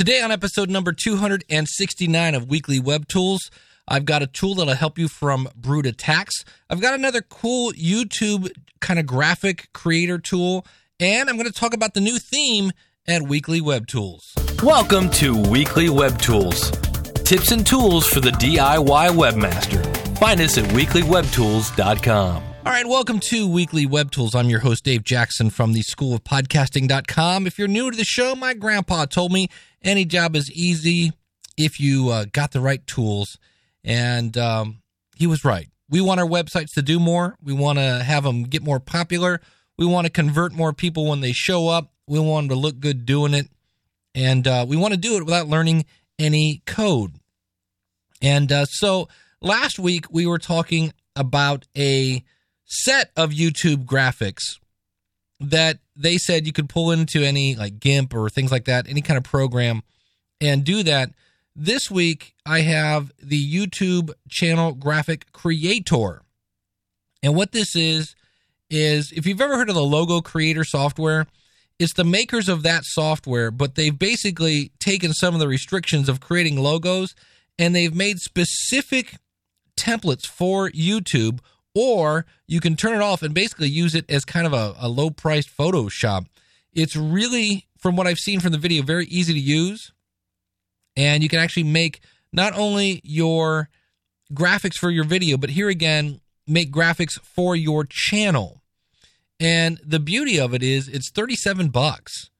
Today, on episode number 269 of Weekly Web Tools, I've got a tool that'll help you from brute attacks. I've got another cool YouTube kind of graphic creator tool, and I'm going to talk about the new theme at Weekly Web Tools. Welcome to Weekly Web Tools tips and tools for the DIY webmaster. Find us at weeklywebtools.com. All right, welcome to Weekly Web Tools. I'm your host, Dave Jackson from the School of Podcasting.com. If you're new to the show, my grandpa told me any job is easy if you uh, got the right tools. And um, he was right. We want our websites to do more, we want to have them get more popular, we want to convert more people when they show up, we want them to look good doing it. And uh, we want to do it without learning any code. And uh, so last week we were talking about a set of YouTube graphics that they said you could pull into any like GIMP or things like that, any kind of program, and do that. This week I have the YouTube channel graphic creator. And what this is, is if you've ever heard of the logo creator software, it's the makers of that software, but they've basically taken some of the restrictions of creating logos and they've made specific templates for YouTube or you can turn it off and basically use it as kind of a, a low priced Photoshop. It's really, from what I've seen from the video, very easy to use. And you can actually make not only your graphics for your video, but here again, make graphics for your channel. And the beauty of it is it's 37 bucks.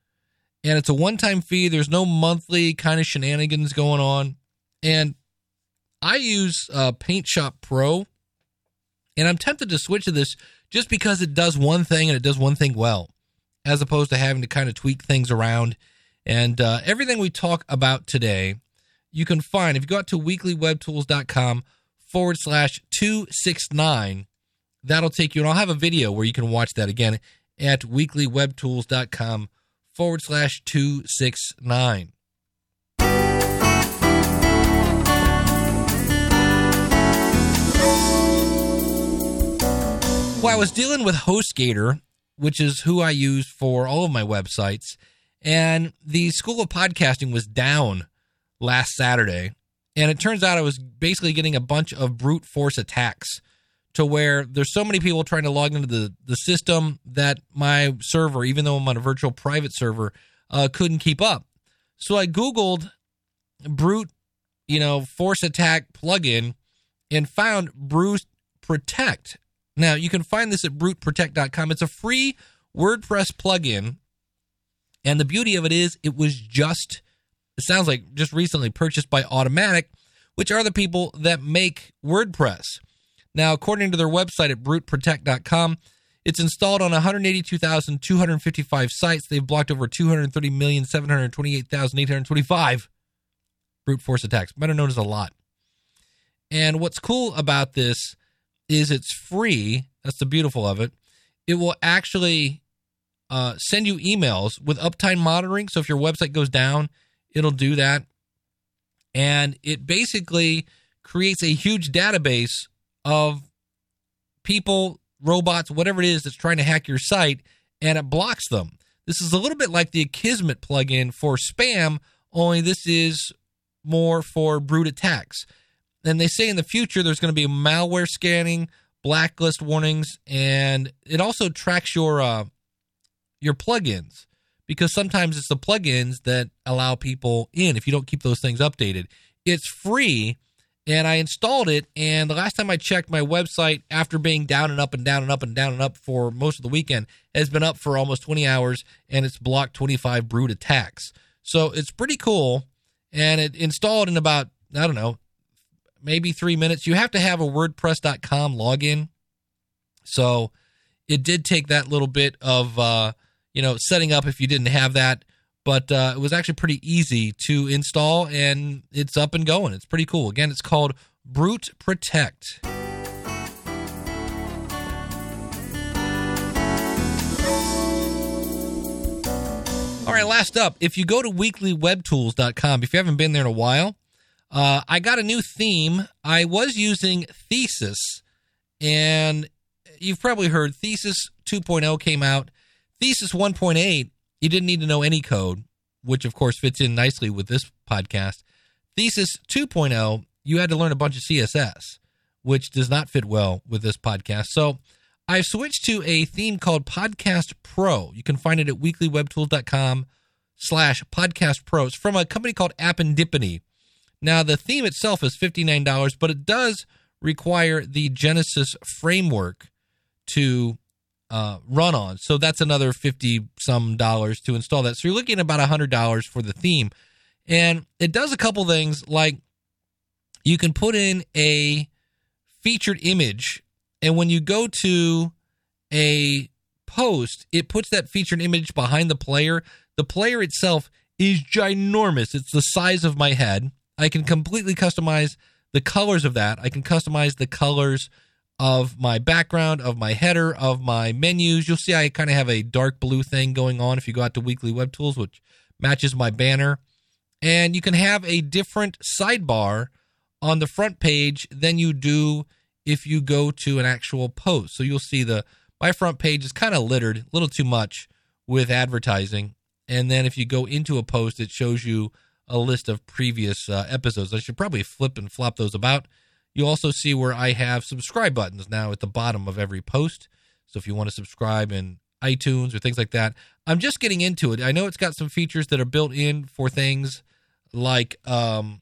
And it's a one-time fee. There's no monthly kind of shenanigans going on. And I use uh, Paint Shop Pro and I'm tempted to switch to this just because it does one thing and it does one thing well, as opposed to having to kind of tweak things around. And uh, everything we talk about today, you can find if you go out to weeklywebtools.com forward slash 269. That'll take you, and I'll have a video where you can watch that again at weeklywebtools.com forward slash 269. Well, I was dealing with HostGator, which is who I use for all of my websites, and the School of Podcasting was down last Saturday. And it turns out I was basically getting a bunch of brute force attacks to where there's so many people trying to log into the, the system that my server, even though I'm on a virtual private server, uh, couldn't keep up. So I Googled brute, you know, force attack plugin and found Brute Protect. Now, you can find this at bruteprotect.com. It's a free WordPress plugin. And the beauty of it is, it was just, it sounds like just recently purchased by Automattic, which are the people that make WordPress. Now, according to their website at bruteprotect.com, it's installed on 182,255 sites. They've blocked over 230,728,825 brute force attacks, better known as a lot. And what's cool about this is it's free. That's the beautiful of it. It will actually uh, send you emails with uptime monitoring. So if your website goes down, it'll do that. And it basically creates a huge database of people, robots, whatever it is that's trying to hack your site, and it blocks them. This is a little bit like the Akismet plugin for spam, only this is more for brute attacks. And they say in the future there's going to be malware scanning, blacklist warnings, and it also tracks your uh, your plugins because sometimes it's the plugins that allow people in if you don't keep those things updated. It's free, and I installed it. And the last time I checked, my website, after being down and up and down and up and down and up for most of the weekend, has been up for almost 20 hours, and it's blocked 25 brute attacks. So it's pretty cool, and it installed in about I don't know maybe three minutes. You have to have a WordPress.com login. So it did take that little bit of, uh, you know, setting up if you didn't have that. But uh, it was actually pretty easy to install and it's up and going. It's pretty cool. Again, it's called Brute Protect. All right, last up, if you go to weeklywebtools.com, if you haven't been there in a while, uh, I got a new theme. I was using Thesis, and you've probably heard Thesis 2.0 came out. Thesis 1.8, you didn't need to know any code. which of course fits in nicely with this podcast. Thesis 2.0, you had to learn a bunch of CSS, which does not fit well with this podcast. So I've switched to a theme called Podcast Pro. You can find it at weeklywebtools.com slash podcast pro. It's from a company called Appendipity. Now, the theme itself is $59, but it does require the Genesis framework to uh, run on. So that's another 50 some dollars to install that. So you're looking at about $100 for the theme. And it does a couple things like you can put in a featured image and when you go to a post, it puts that featured image behind the player. The player itself is ginormous. It's the size of my head. I can completely customize the colors of that. I can customize the colors of my background, of my header, of my menus. You'll see I kind of have a dark blue thing going on if you go out to Weekly Web Tools, which matches my banner. And you can have a different sidebar on the front page than you do if you go to an actual post. So you'll see the my front page is kind of littered, a little too much with advertising. And then if you go into a post, it shows you a list of previous uh, episodes. I should probably flip and flop those about. You also see where I have subscribe buttons now at the bottom of every post. So if you want to subscribe in iTunes or things like that, I'm just getting into it. I know it's got some features that are built in for things like um,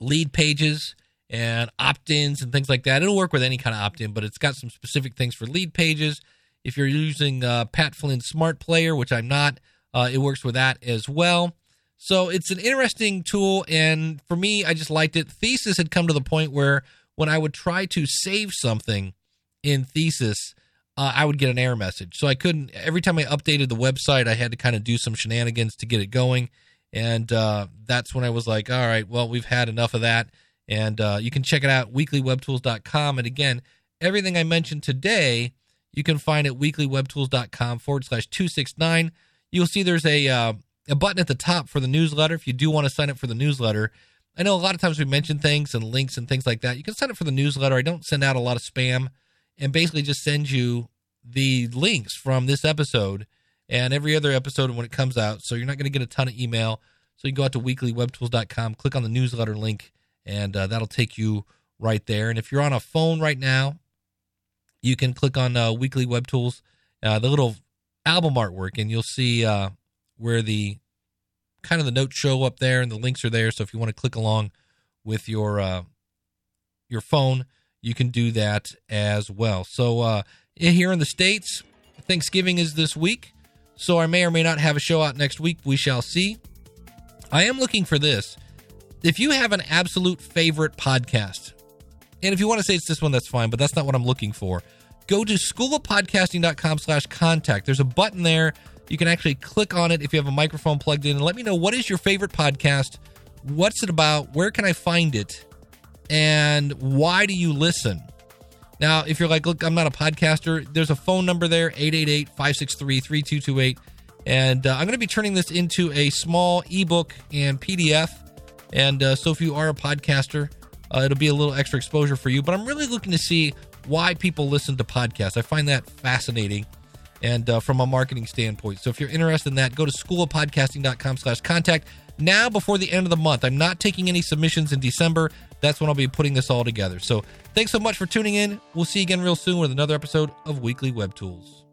lead pages and opt-ins and things like that. It'll work with any kind of opt-in, but it's got some specific things for lead pages. If you're using uh, Pat Flynn Smart Player, which I'm not, uh, it works with that as well. So it's an interesting tool, and for me, I just liked it. Thesis had come to the point where when I would try to save something in Thesis, uh, I would get an error message. So I couldn't. Every time I updated the website, I had to kind of do some shenanigans to get it going, and uh, that's when I was like, "All right, well, we've had enough of that." And uh, you can check it out, weeklywebtools.com. And again, everything I mentioned today, you can find at weeklywebtools.com forward slash 269. You'll see there's a, uh, a button at the top for the newsletter if you do want to sign up for the newsletter. I know a lot of times we mention things and links and things like that. You can sign up for the newsletter. I don't send out a lot of spam and basically just send you the links from this episode and every other episode when it comes out. So you're not going to get a ton of email. So you can go out to weeklywebtools.com, click on the newsletter link, and uh, that'll take you right there. And if you're on a phone right now, you can click on uh, Weekly Web Tools, uh, the little album artwork, and you'll see uh, where the kind of the notes show up there, and the links are there. So if you want to click along with your uh, your phone, you can do that as well. So uh, here in the states, Thanksgiving is this week, so I may or may not have a show out next week. We shall see. I am looking for this if you have an absolute favorite podcast, and if you want to say it's this one, that's fine, but that's not what I'm looking for. Go to schoolofpodcasting.com slash contact. There's a button there. You can actually click on it if you have a microphone plugged in and let me know what is your favorite podcast? What's it about? Where can I find it? And why do you listen? Now, if you're like, look, I'm not a podcaster, there's a phone number there, 888 563 3228. And uh, I'm going to be turning this into a small ebook and PDF and uh, so if you are a podcaster, uh, it'll be a little extra exposure for you. But I'm really looking to see why people listen to podcasts. I find that fascinating and uh, from a marketing standpoint. So if you're interested in that, go to schoolofpodcasting.com slash contact now before the end of the month. I'm not taking any submissions in December. That's when I'll be putting this all together. So thanks so much for tuning in. We'll see you again real soon with another episode of Weekly Web Tools.